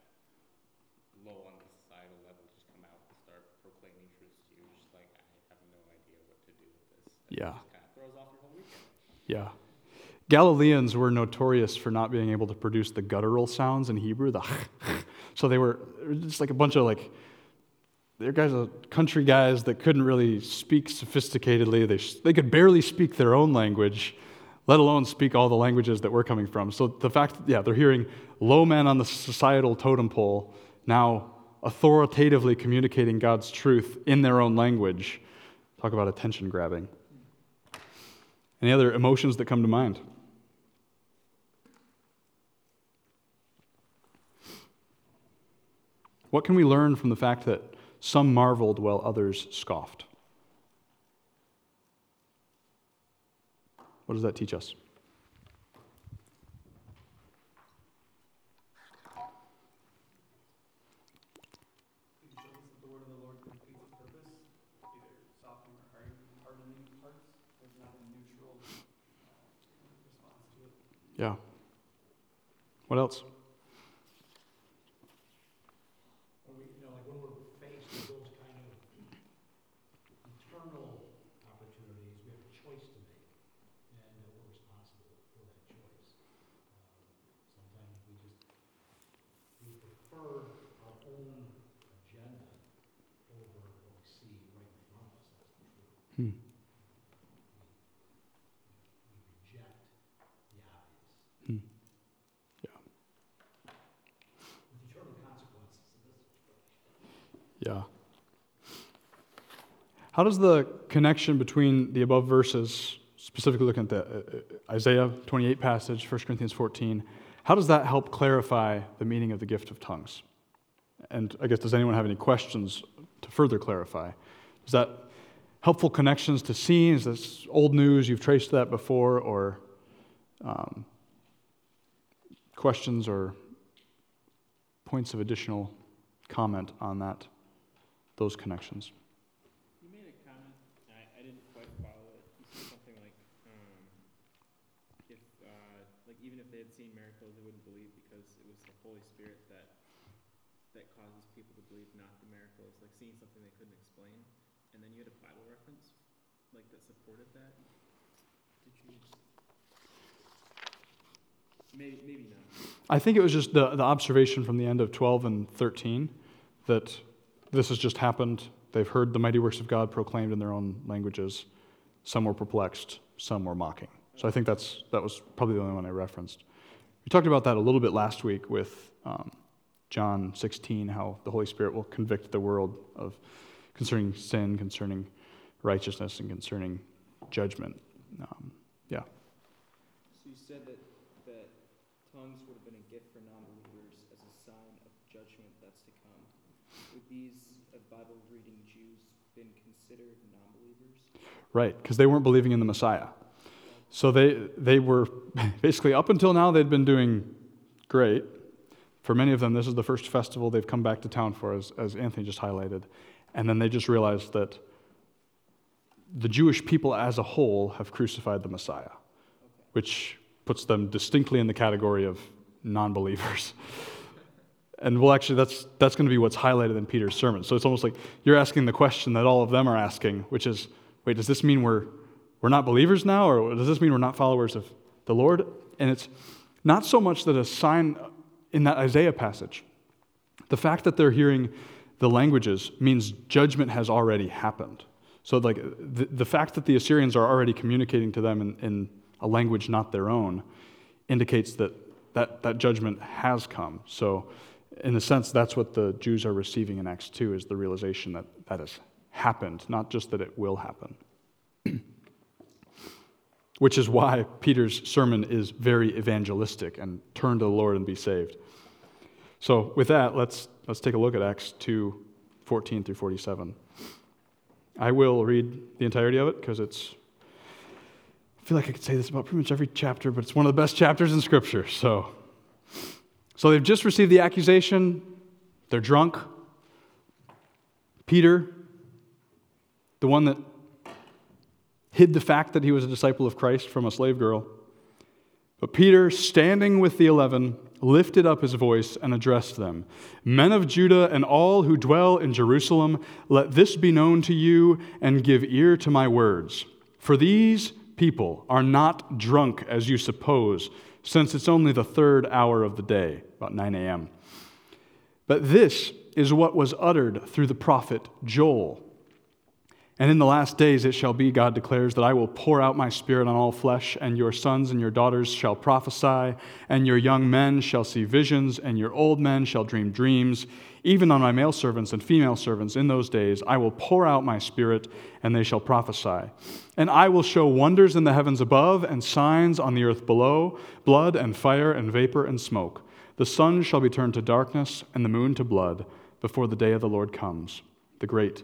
low on the societal level just come out and start proclaiming truths to you. Just like, I have no idea what to do with this. And it Yeah. just kind of throws off your whole weekend. Yeah. Galileans were notorious for not being able to produce the guttural sounds in Hebrew, the [laughs] so they were just like a bunch of like they're guys are country guys that couldn't really speak sophisticatedly. They, they could barely speak their own language, let alone speak all the languages that we're coming from. So the fact, yeah, they're hearing low men on the societal totem pole now authoritatively communicating God's truth in their own language. Talk about attention grabbing. Any other emotions that come to mind? What can we learn from the fact that some marveled while others scoffed? What does that teach us? Yeah. What else? When we, you know, like when we're faced with those kind of eternal opportunities, we have a choice to make, and uh, we're responsible for that choice. Um, Sometimes we just, we prefer our own agenda over what we see right in front of us as the truth. Hmm. We reject the obvious. Hmm. Yeah. With eternal consequences, it doesn't Yeah. How does the connection between the above verses, specifically looking at the uh, uh, Isaiah 28 passage, 1 Corinthians 14, how does that help clarify the meaning of the gift of tongues? And I guess, does anyone have any questions to further clarify? Is that helpful connections to scenes? Is this old news? You've traced that before? Or um, questions or points of additional comment on that, those connections? You made a comment, I, I didn't quite follow it. You said something like, um, if, uh, like even if they had seen miracles, they wouldn't believe because it was the Holy Spirit that, that causes people to believe, not the miracles, like seeing something they couldn't explain. And then you had a Bible reference, like that supported that. Did you? Maybe, maybe not. I think it was just the, the observation from the end of 12 and 13 that this has just happened. They've heard the mighty works of God proclaimed in their own languages. Some were perplexed, some were mocking. So I think that's, that was probably the only one I referenced. We talked about that a little bit last week with um, John 16, how the Holy Spirit will convict the world of concerning sin, concerning righteousness, and concerning judgment. Um, yeah. So you said that, that tongues would have been a gift for non-believers as a sign of judgment that's to come. Would these uh, Bible reading Jews been considered non-believers? Right, because they weren't believing in the Messiah. So they, they were [laughs] basically, up until now, they'd been doing great. For many of them, this is the first festival they've come back to town for, as, as Anthony just highlighted. And then they just realized that the Jewish people as a whole have crucified the Messiah, which puts them distinctly in the category of non believers. [laughs] And well, actually, that's, that's going to be what's highlighted in Peter's sermon. So it's almost like you're asking the question that all of them are asking, which is wait, does this mean we're, we're not believers now, or does this mean we're not followers of the Lord? And it's not so much that a sign in that Isaiah passage, the fact that they're hearing the languages means judgment has already happened. So, like, the, the fact that the Assyrians are already communicating to them in, in a language not their own indicates that, that that judgment has come. So, in a sense, that's what the Jews are receiving in Acts 2 is the realization that that has happened, not just that it will happen. [clears throat] Which is why Peter's sermon is very evangelistic and turn to the Lord and be saved. So, with that, let's, let's take a look at Acts 2 14 through 47. I will read the entirety of it because it's, I feel like I could say this about pretty much every chapter, but it's one of the best chapters in Scripture. So, so they've just received the accusation, they're drunk. Peter, the one that hid the fact that he was a disciple of Christ from a slave girl. But Peter, standing with the eleven, lifted up his voice and addressed them Men of Judah and all who dwell in Jerusalem, let this be known to you and give ear to my words. For these people are not drunk as you suppose, since it's only the third hour of the day, about 9 a.m. But this is what was uttered through the prophet Joel. And in the last days it shall be, God declares, that I will pour out my spirit on all flesh, and your sons and your daughters shall prophesy, and your young men shall see visions, and your old men shall dream dreams. Even on my male servants and female servants in those days I will pour out my spirit, and they shall prophesy. And I will show wonders in the heavens above, and signs on the earth below blood and fire and vapor and smoke. The sun shall be turned to darkness, and the moon to blood, before the day of the Lord comes, the great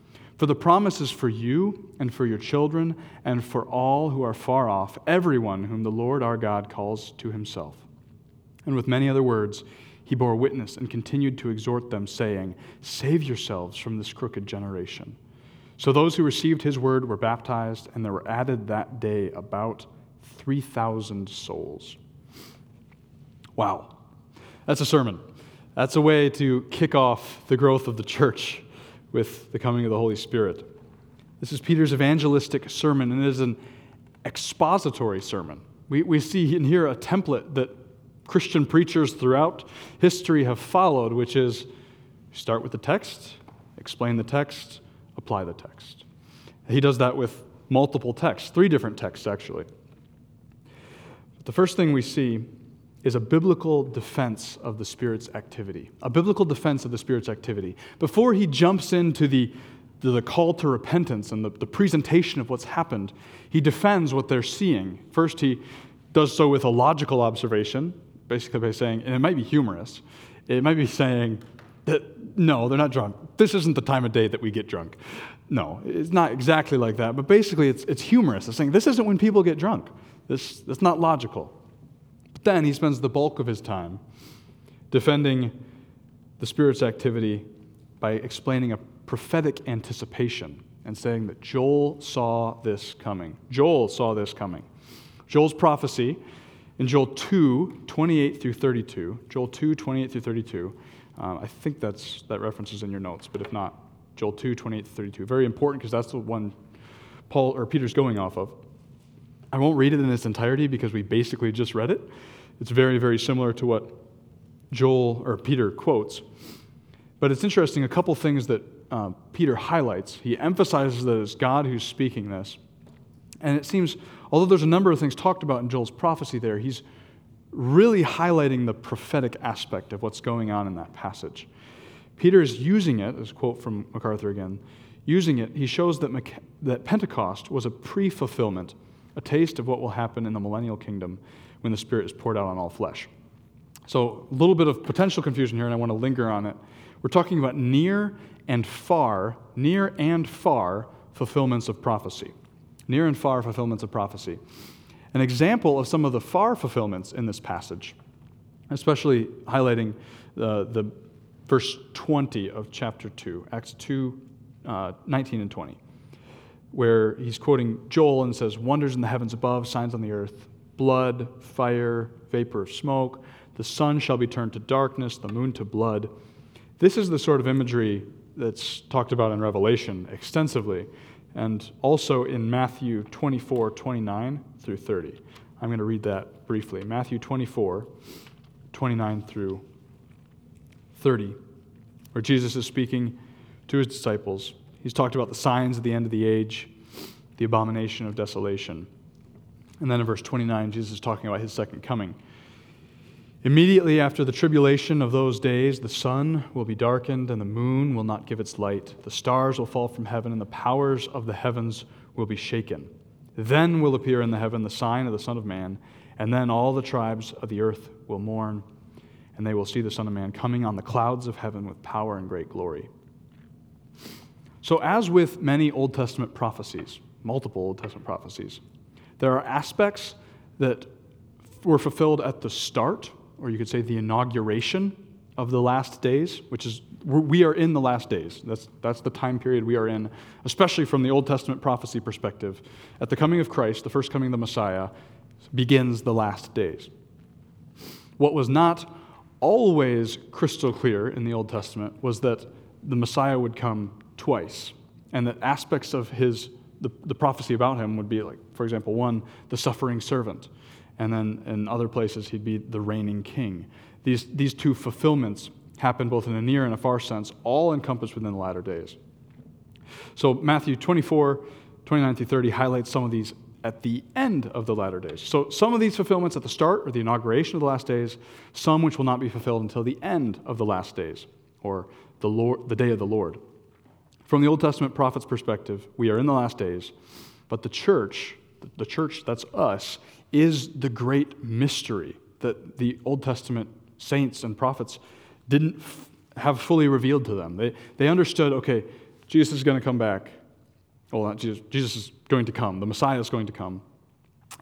For the promise is for you and for your children and for all who are far off, everyone whom the Lord our God calls to himself. And with many other words, he bore witness and continued to exhort them, saying, Save yourselves from this crooked generation. So those who received his word were baptized, and there were added that day about 3,000 souls. Wow, that's a sermon. That's a way to kick off the growth of the church with the coming of the Holy Spirit. This is Peter's evangelistic sermon, and it is an expository sermon. We, we see in here a template that Christian preachers throughout history have followed, which is start with the text, explain the text, apply the text. He does that with multiple texts, three different texts actually. But the first thing we see is a biblical defense of the Spirit's activity. A biblical defense of the Spirit's activity. Before he jumps into the, the call to repentance and the, the presentation of what's happened, he defends what they're seeing. First, he does so with a logical observation, basically by saying, and it might be humorous, it might be saying that no, they're not drunk. This isn't the time of day that we get drunk. No, it's not exactly like that, but basically it's, it's humorous. It's saying this isn't when people get drunk. This, that's not logical. Then he spends the bulk of his time defending the Spirit's activity by explaining a prophetic anticipation and saying that Joel saw this coming. Joel saw this coming. Joel's prophecy in Joel 2, 28 through 32, Joel 2, 28 through 32, um, I think that's, that reference is in your notes, but if not, Joel 2, 28 through 32. Very important because that's the one Paul or Peter's going off of. I won't read it in its entirety because we basically just read it. It's very, very similar to what Joel or Peter quotes. But it's interesting, a couple things that uh, Peter highlights. He emphasizes that it's God who's speaking this. And it seems, although there's a number of things talked about in Joel's prophecy there, he's really highlighting the prophetic aspect of what's going on in that passage. Peter is using it, as a quote from MacArthur again, using it, he shows that, that Pentecost was a pre fulfillment a taste of what will happen in the millennial kingdom when the Spirit is poured out on all flesh. So, a little bit of potential confusion here, and I want to linger on it. We're talking about near and far, near and far fulfillments of prophecy. Near and far fulfillments of prophecy. An example of some of the far fulfillments in this passage, especially highlighting uh, the verse 20 of chapter 2, Acts 2 uh, 19 and 20. Where he's quoting Joel and says, Wonders in the heavens above, signs on the earth, blood, fire, vapor smoke. The sun shall be turned to darkness, the moon to blood. This is the sort of imagery that's talked about in Revelation extensively, and also in Matthew 24, 29 through 30. I'm going to read that briefly. Matthew 24, 29 through 30, where Jesus is speaking to his disciples. He's talked about the signs of the end of the age, the abomination of desolation. And then in verse 29, Jesus is talking about his second coming. Immediately after the tribulation of those days, the sun will be darkened, and the moon will not give its light. The stars will fall from heaven, and the powers of the heavens will be shaken. Then will appear in the heaven the sign of the Son of Man, and then all the tribes of the earth will mourn, and they will see the Son of Man coming on the clouds of heaven with power and great glory. So, as with many Old Testament prophecies, multiple Old Testament prophecies, there are aspects that were fulfilled at the start or you could say the inauguration of the last days, which is we are in the last days. That's, that's the time period we are in, especially from the Old Testament prophecy perspective. At the coming of Christ, the first coming of the Messiah, begins the last days. What was not always crystal clear in the Old Testament was that the Messiah would come twice, and that aspects of his the, the prophecy about him would be like, for example, one, the suffering servant and then in other places he'd be the reigning king. These, these two fulfillments happen both in a near and a far sense, all encompassed within the latter days. So Matthew 24, 29 through 30 highlights some of these at the end of the latter days. So some of these fulfillments at the start or the inauguration of the last days, some which will not be fulfilled until the end of the last days or the, Lord, the day of the Lord. From the Old Testament prophet's perspective, we are in the last days, but the church, the church that's us, is the great mystery that the Old Testament saints and prophets didn't f- have fully revealed to them. They, they understood, okay, Jesus is going to come back. Well, not Jesus, Jesus is going to come. The Messiah is going to come.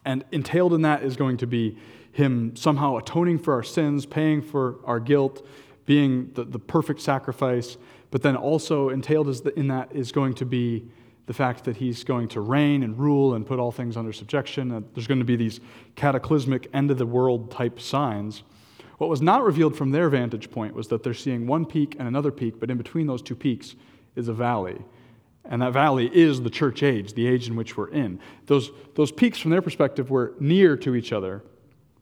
And entailed in that is going to be him somehow atoning for our sins, paying for our guilt, being the, the perfect sacrifice. But then also entailed in that is going to be the fact that he's going to reign and rule and put all things under subjection. There's going to be these cataclysmic end of the world type signs. What was not revealed from their vantage point was that they're seeing one peak and another peak, but in between those two peaks is a valley. And that valley is the church age, the age in which we're in. Those, those peaks, from their perspective, were near to each other,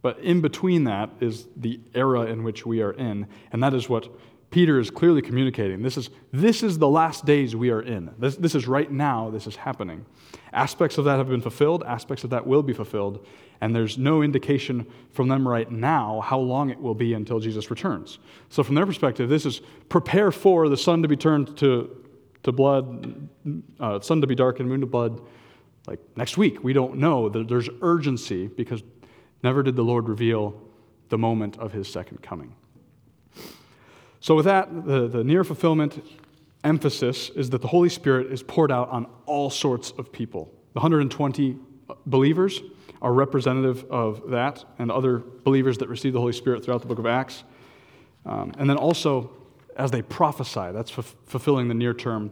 but in between that is the era in which we are in. And that is what Peter is clearly communicating this is, this is the last days we are in. This, this is right now, this is happening. Aspects of that have been fulfilled, aspects of that will be fulfilled, and there's no indication from them right now how long it will be until Jesus returns. So, from their perspective, this is prepare for the sun to be turned to, to blood, uh, sun to be darkened, moon to blood, like next week. We don't know. There's urgency because never did the Lord reveal the moment of his second coming. So, with that, the, the near fulfillment emphasis is that the Holy Spirit is poured out on all sorts of people. The 120 believers are representative of that and other believers that receive the Holy Spirit throughout the book of Acts. Um, and then also, as they prophesy, that's f- fulfilling the near term,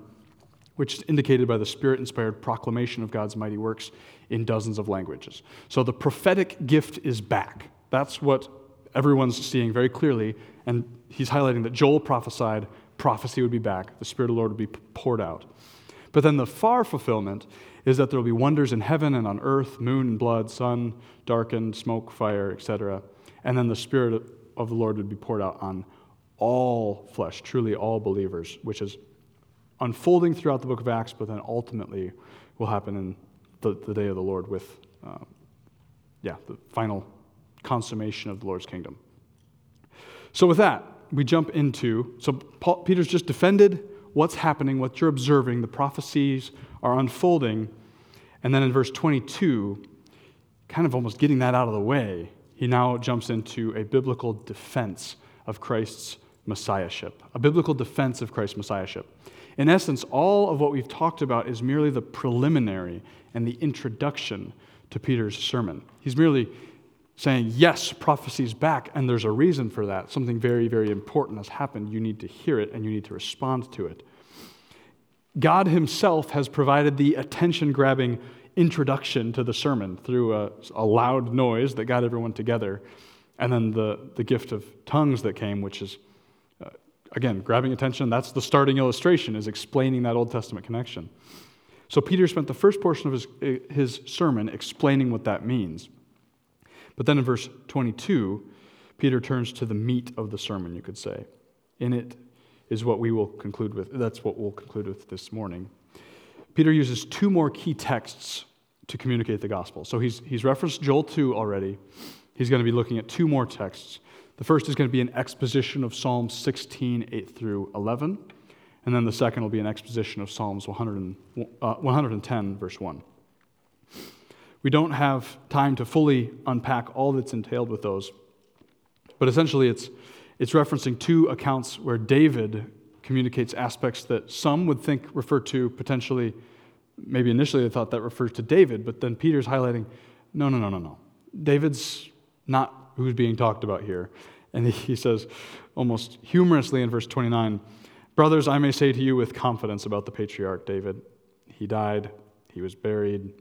which is indicated by the Spirit inspired proclamation of God's mighty works in dozens of languages. So the prophetic gift is back. That's what everyone's seeing very clearly and he's highlighting that Joel prophesied prophecy would be back, the Spirit of the Lord would be poured out. But then the far fulfillment is that there will be wonders in heaven and on earth, moon and blood, sun darkened, smoke, fire, etc. And then the Spirit of the Lord would be poured out on all flesh, truly all believers, which is unfolding throughout the book of Acts, but then ultimately will happen in the, the day of the Lord with, uh, yeah, the final consummation of the Lord's kingdom. So, with that, we jump into so Paul, Peter's just defended what's happening, what you're observing, the prophecies are unfolding. And then in verse 22, kind of almost getting that out of the way, he now jumps into a biblical defense of Christ's messiahship, a biblical defense of Christ's messiahship. In essence, all of what we've talked about is merely the preliminary and the introduction to Peter's sermon. He's merely saying, Yes, prophecy's back, and there's a reason for that. Something very, very important has happened. You need to hear it and you need to respond to it. God Himself has provided the attention grabbing introduction to the sermon through a, a, loud noise that got everyone together, and then the, the gift of tongues that came, which is, uh, again, grabbing attention. That's the starting illustration, is explaining that Old Testament connection. So Peter spent the first portion of his, his sermon explaining what that means. But then in verse 22, Peter turns to the meat of the sermon, you could say. In it is what we will conclude with. That's what we'll conclude with this morning. Peter uses two more key texts to communicate the gospel. So he's, he's referenced Joel 2 already. He's going to be looking at two more texts. The first is going to be an exposition of Psalms 16, 8 through 11. And then the second will be an exposition of Psalms 100 uh, 110, verse 1. We don't have time to fully unpack all that's entailed with those, but essentially it's, it's referencing two accounts where David communicates aspects that some would think refer to potentially, maybe initially they thought that refers to David, but then Peter's highlighting no, no, no, no, no. David's not who's being talked about here. And he says, almost humorously in verse 29, Brothers, I may say to you with confidence about the patriarch David, he died, he was buried,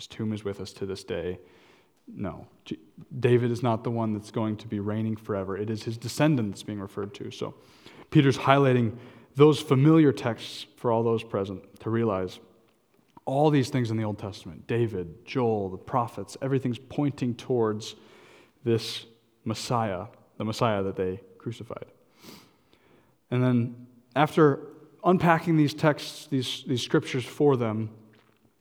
his tomb is with us to this day. No, David is not the one that's going to be reigning forever. It is his descendant that's being referred to. So Peter's highlighting those familiar texts for all those present to realize all these things in the Old Testament David, Joel, the prophets, everything's pointing towards this Messiah, the Messiah that they crucified. And then after unpacking these texts, these, these scriptures for them,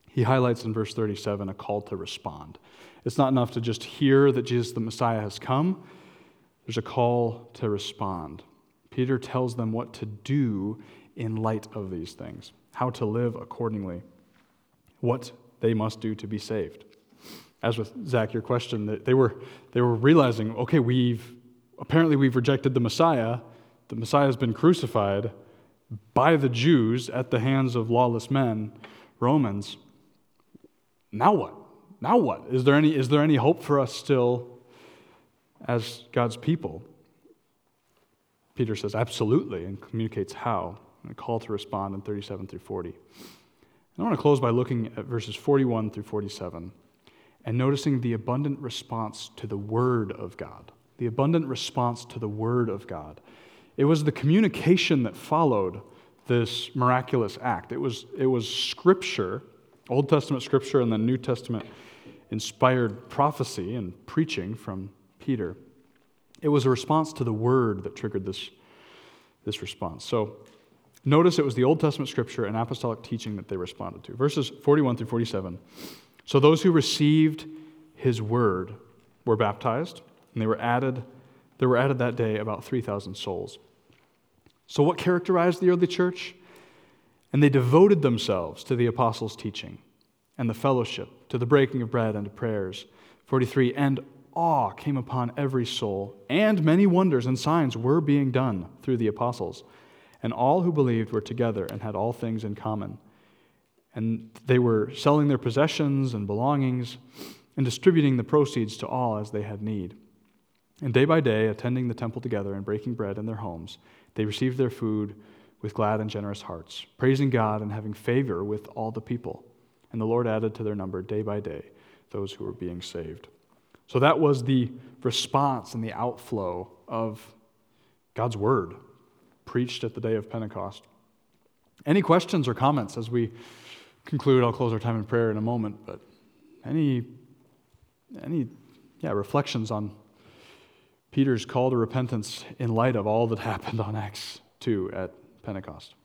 he highlights in verse 37 a call to respond. It's not enough to just hear that Jesus the Messiah has come, there's a call to respond. Peter tells them what to do in light of these things, how to live accordingly, what they must do to be saved. As with Zach, your question, they were, they were realizing, okay, we've apparently we've rejected the Messiah. The Messiah has been crucified by the Jews at the hands of lawless men, Romans. Now what? Now what? Is there any, is there any hope for us still as God's people? Peter says, absolutely, and communicates how, and a call to respond in 37 through 40. And I want to close by looking at verses 41 through 47 and noticing the abundant response to the Word of God. The abundant response to the Word of God. It was the communication that followed this miraculous act. It was, it was Scripture, Old Testament Scripture, and then New Testament inspired prophecy and preaching from Peter. It was a response to the word that triggered this, this response. So notice it was the Old Testament scripture and apostolic teaching that they responded to. Verses 41 through 47. So those who received his word were baptized, and they were added, there were added that day about 3,000 souls. So, what characterized the early church? And they devoted themselves to the apostles' teaching and the fellowship, to the breaking of bread and to prayers. 43. And awe came upon every soul, and many wonders and signs were being done through the apostles. And all who believed were together and had all things in common. And they were selling their possessions and belongings and distributing the proceeds to all as they had need. And day by day, attending the temple together and breaking bread in their homes, they received their food with glad and generous hearts, praising God and having favor with all the people. And the Lord added to their number day by day those who were being saved. So that was the response and the outflow of God's word preached at the day of Pentecost. Any questions or comments as we conclude? I'll close our time in prayer in a moment, but any any yeah, reflections on Peter's call to repentance in light of all that happened on Acts 2 at Pentecost?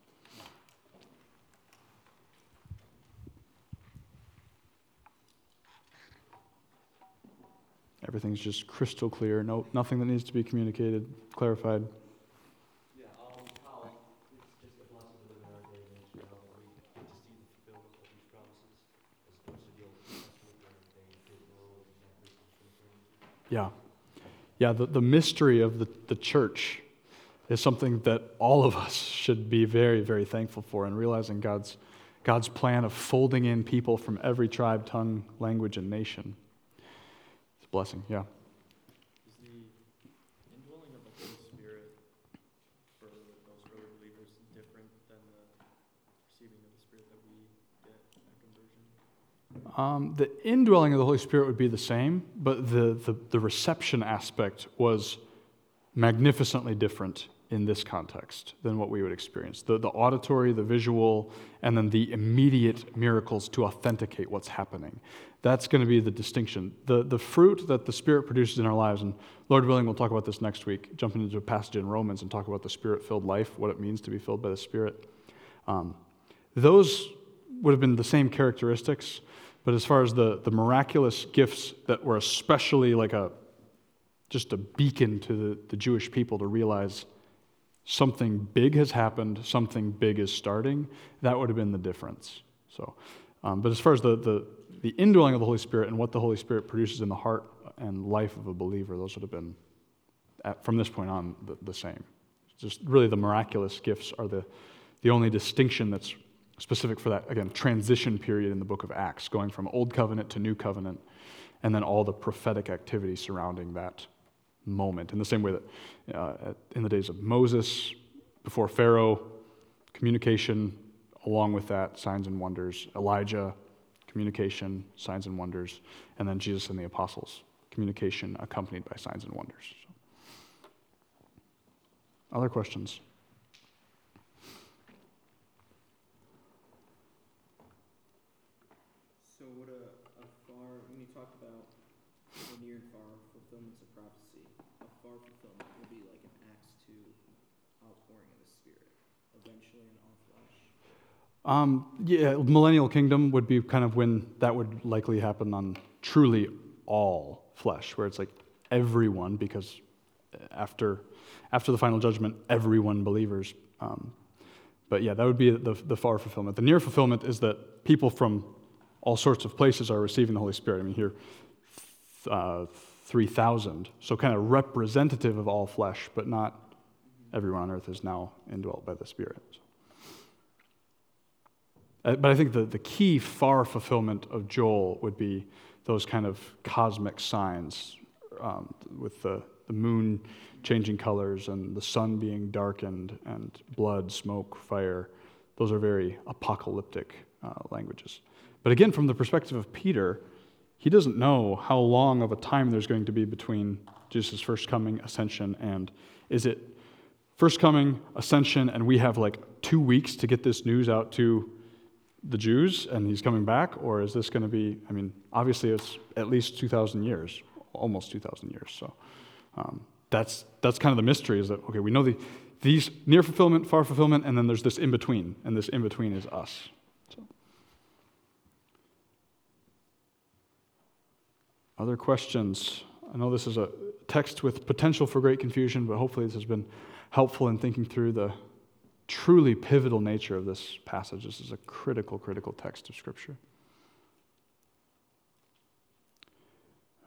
Everything's just crystal clear. No, nothing that needs to be communicated, clarified. Yeah. Yeah, the, the mystery of the, the church is something that all of us should be very, very thankful for and realizing God's, God's plan of folding in people from every tribe, tongue, language, and nation It's a blessing. Yeah. Is the indwelling of the Holy Spirit for those early believers different than the receiving of the Spirit that we get at conversion? Um, the indwelling of the Holy Spirit would be the same, but the, the, the reception aspect was magnificently different in this context than what we would experience. The, the auditory, the visual, and then the immediate miracles to authenticate what's happening. That's going to be the distinction. The, the fruit that the Spirit produces in our lives, and Lord willing, we'll talk about this next week, jumping into a passage in Romans and talk about the Spirit filled life, what it means to be filled by the Spirit. Um, those would have been the same characteristics, but as far as the, the miraculous gifts that were especially like a just a beacon to the, the Jewish people to realize something big has happened, something big is starting, that would have been the difference. So, um, but as far as the, the, the indwelling of the Holy Spirit and what the Holy Spirit produces in the heart and life of a believer, those would have been, at, from this point on, the, the same. Just really the miraculous gifts are the, the only distinction that's specific for that, again, transition period in the book of Acts, going from Old Covenant to New Covenant, and then all the prophetic activity surrounding that moment. In the same way that uh, in the days of Moses, before Pharaoh, communication, along with that, signs and wonders. Elijah, communication, signs and wonders. And then Jesus and the apostles, communication accompanied by signs and wonders. Other questions? So would a, a far, when you talk about the near and far fulfillments of prophecy, a far fulfillment would be like an Acts 2 outpouring of the Spirit, eventually in all flesh. Um, yeah, millennial kingdom would be kind of when that would likely happen on truly all flesh, where it's like everyone, because after, after the final judgment, everyone believers. Um, but yeah, that would be the, the far fulfillment. The near fulfillment is that people from all sorts of places are receiving the Holy Spirit. I mean, here, uh, 3,000. So, kind of representative of all flesh, but not everyone on earth is now indwelt by the Spirit. Uh, But I think the, the key far fulfillment of Joel would be those kind of cosmic signs um, with the, the moon changing colors and the sun being darkened and blood, smoke, fire. Those are very apocalyptic uh, languages. But again, from the perspective of Peter, he doesn't know how long of a time there's going to be between Jesus' first coming, ascension, and is it first coming, ascension, and we have like two weeks to get this news out to the Jews and he's coming back? Or is this going to be, I mean, obviously it's at least 2,000 years, almost 2,000 years. So um, that's, that's kind of the mystery is that, okay, we know the, these near fulfillment, far fulfillment, and then there's this in between, and this in between is us. So. Other questions? I know this is a text with potential for great confusion, but hopefully this has been helpful in thinking through the truly pivotal nature of this passage. This is a critical, critical text of Scripture.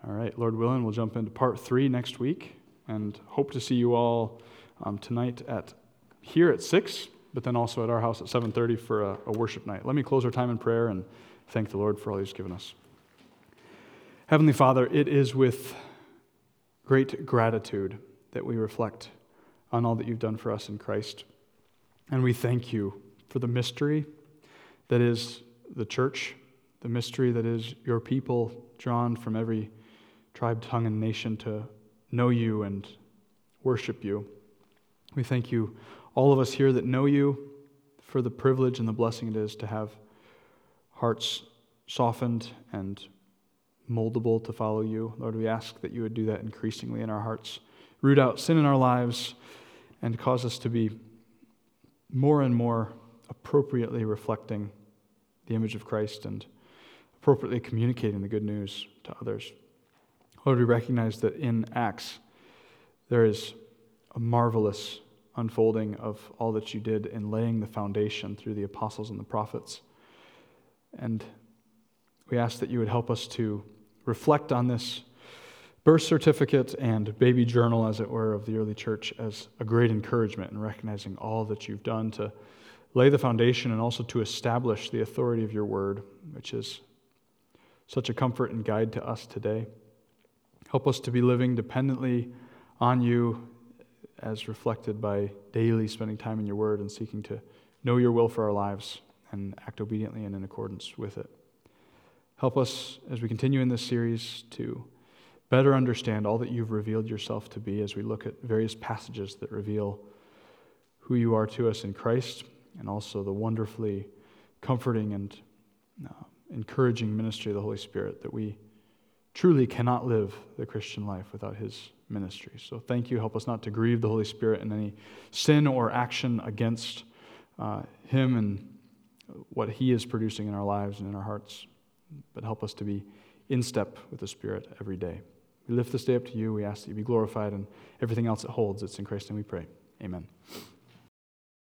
All right, Lord willing, we'll jump into part three next week and hope to see you all um, tonight at here at 6, but then also at our house at 7.30 for a, a worship night. Let me close our time in prayer and thank the Lord for all he's given us. Heavenly Father, it is with great gratitude that we reflect on all that you've done for us in Christ. And we thank you for the mystery that is the church, the mystery that is your people drawn from every tribe, tongue, and nation to know you and worship you. We thank you, all of us here that know you, for the privilege and the blessing it is to have hearts softened and moldable to follow you. Lord, we ask that you would do that increasingly in our hearts. Root out sin in our lives and cause us to be more and more appropriately reflecting the image of Christ and appropriately communicating the good news to others. Lord, we recognize that in Acts there is a marvelous unfolding of all that you did in laying the foundation through the apostles and the prophets. And we ask that you would help us to reflect on this birth certificate and baby journal, as it were, of the early church as a great encouragement in recognizing all that you've done to lay the foundation and also to establish the authority of your word, which is such a comfort and guide to us today. Help us to be living dependently on you as reflected by daily spending time in your word and seeking to know your will for our lives and act obediently and in accordance with it. Help us as we continue in this series to better understand all that you've revealed yourself to be as we look at various passages that reveal who you are to us in Christ and also the wonderfully comforting and uh, encouraging ministry of the Holy Spirit that we truly cannot live the Christian life without His ministry. So thank you. Help us not to grieve the Holy Spirit in any sin or action against uh, Him and what He is producing in our lives and in our hearts, but help us to be in step with the Spirit every day. We lift this day up to you. We ask that you be glorified and everything else it holds. It's in Christ's name we pray. Amen.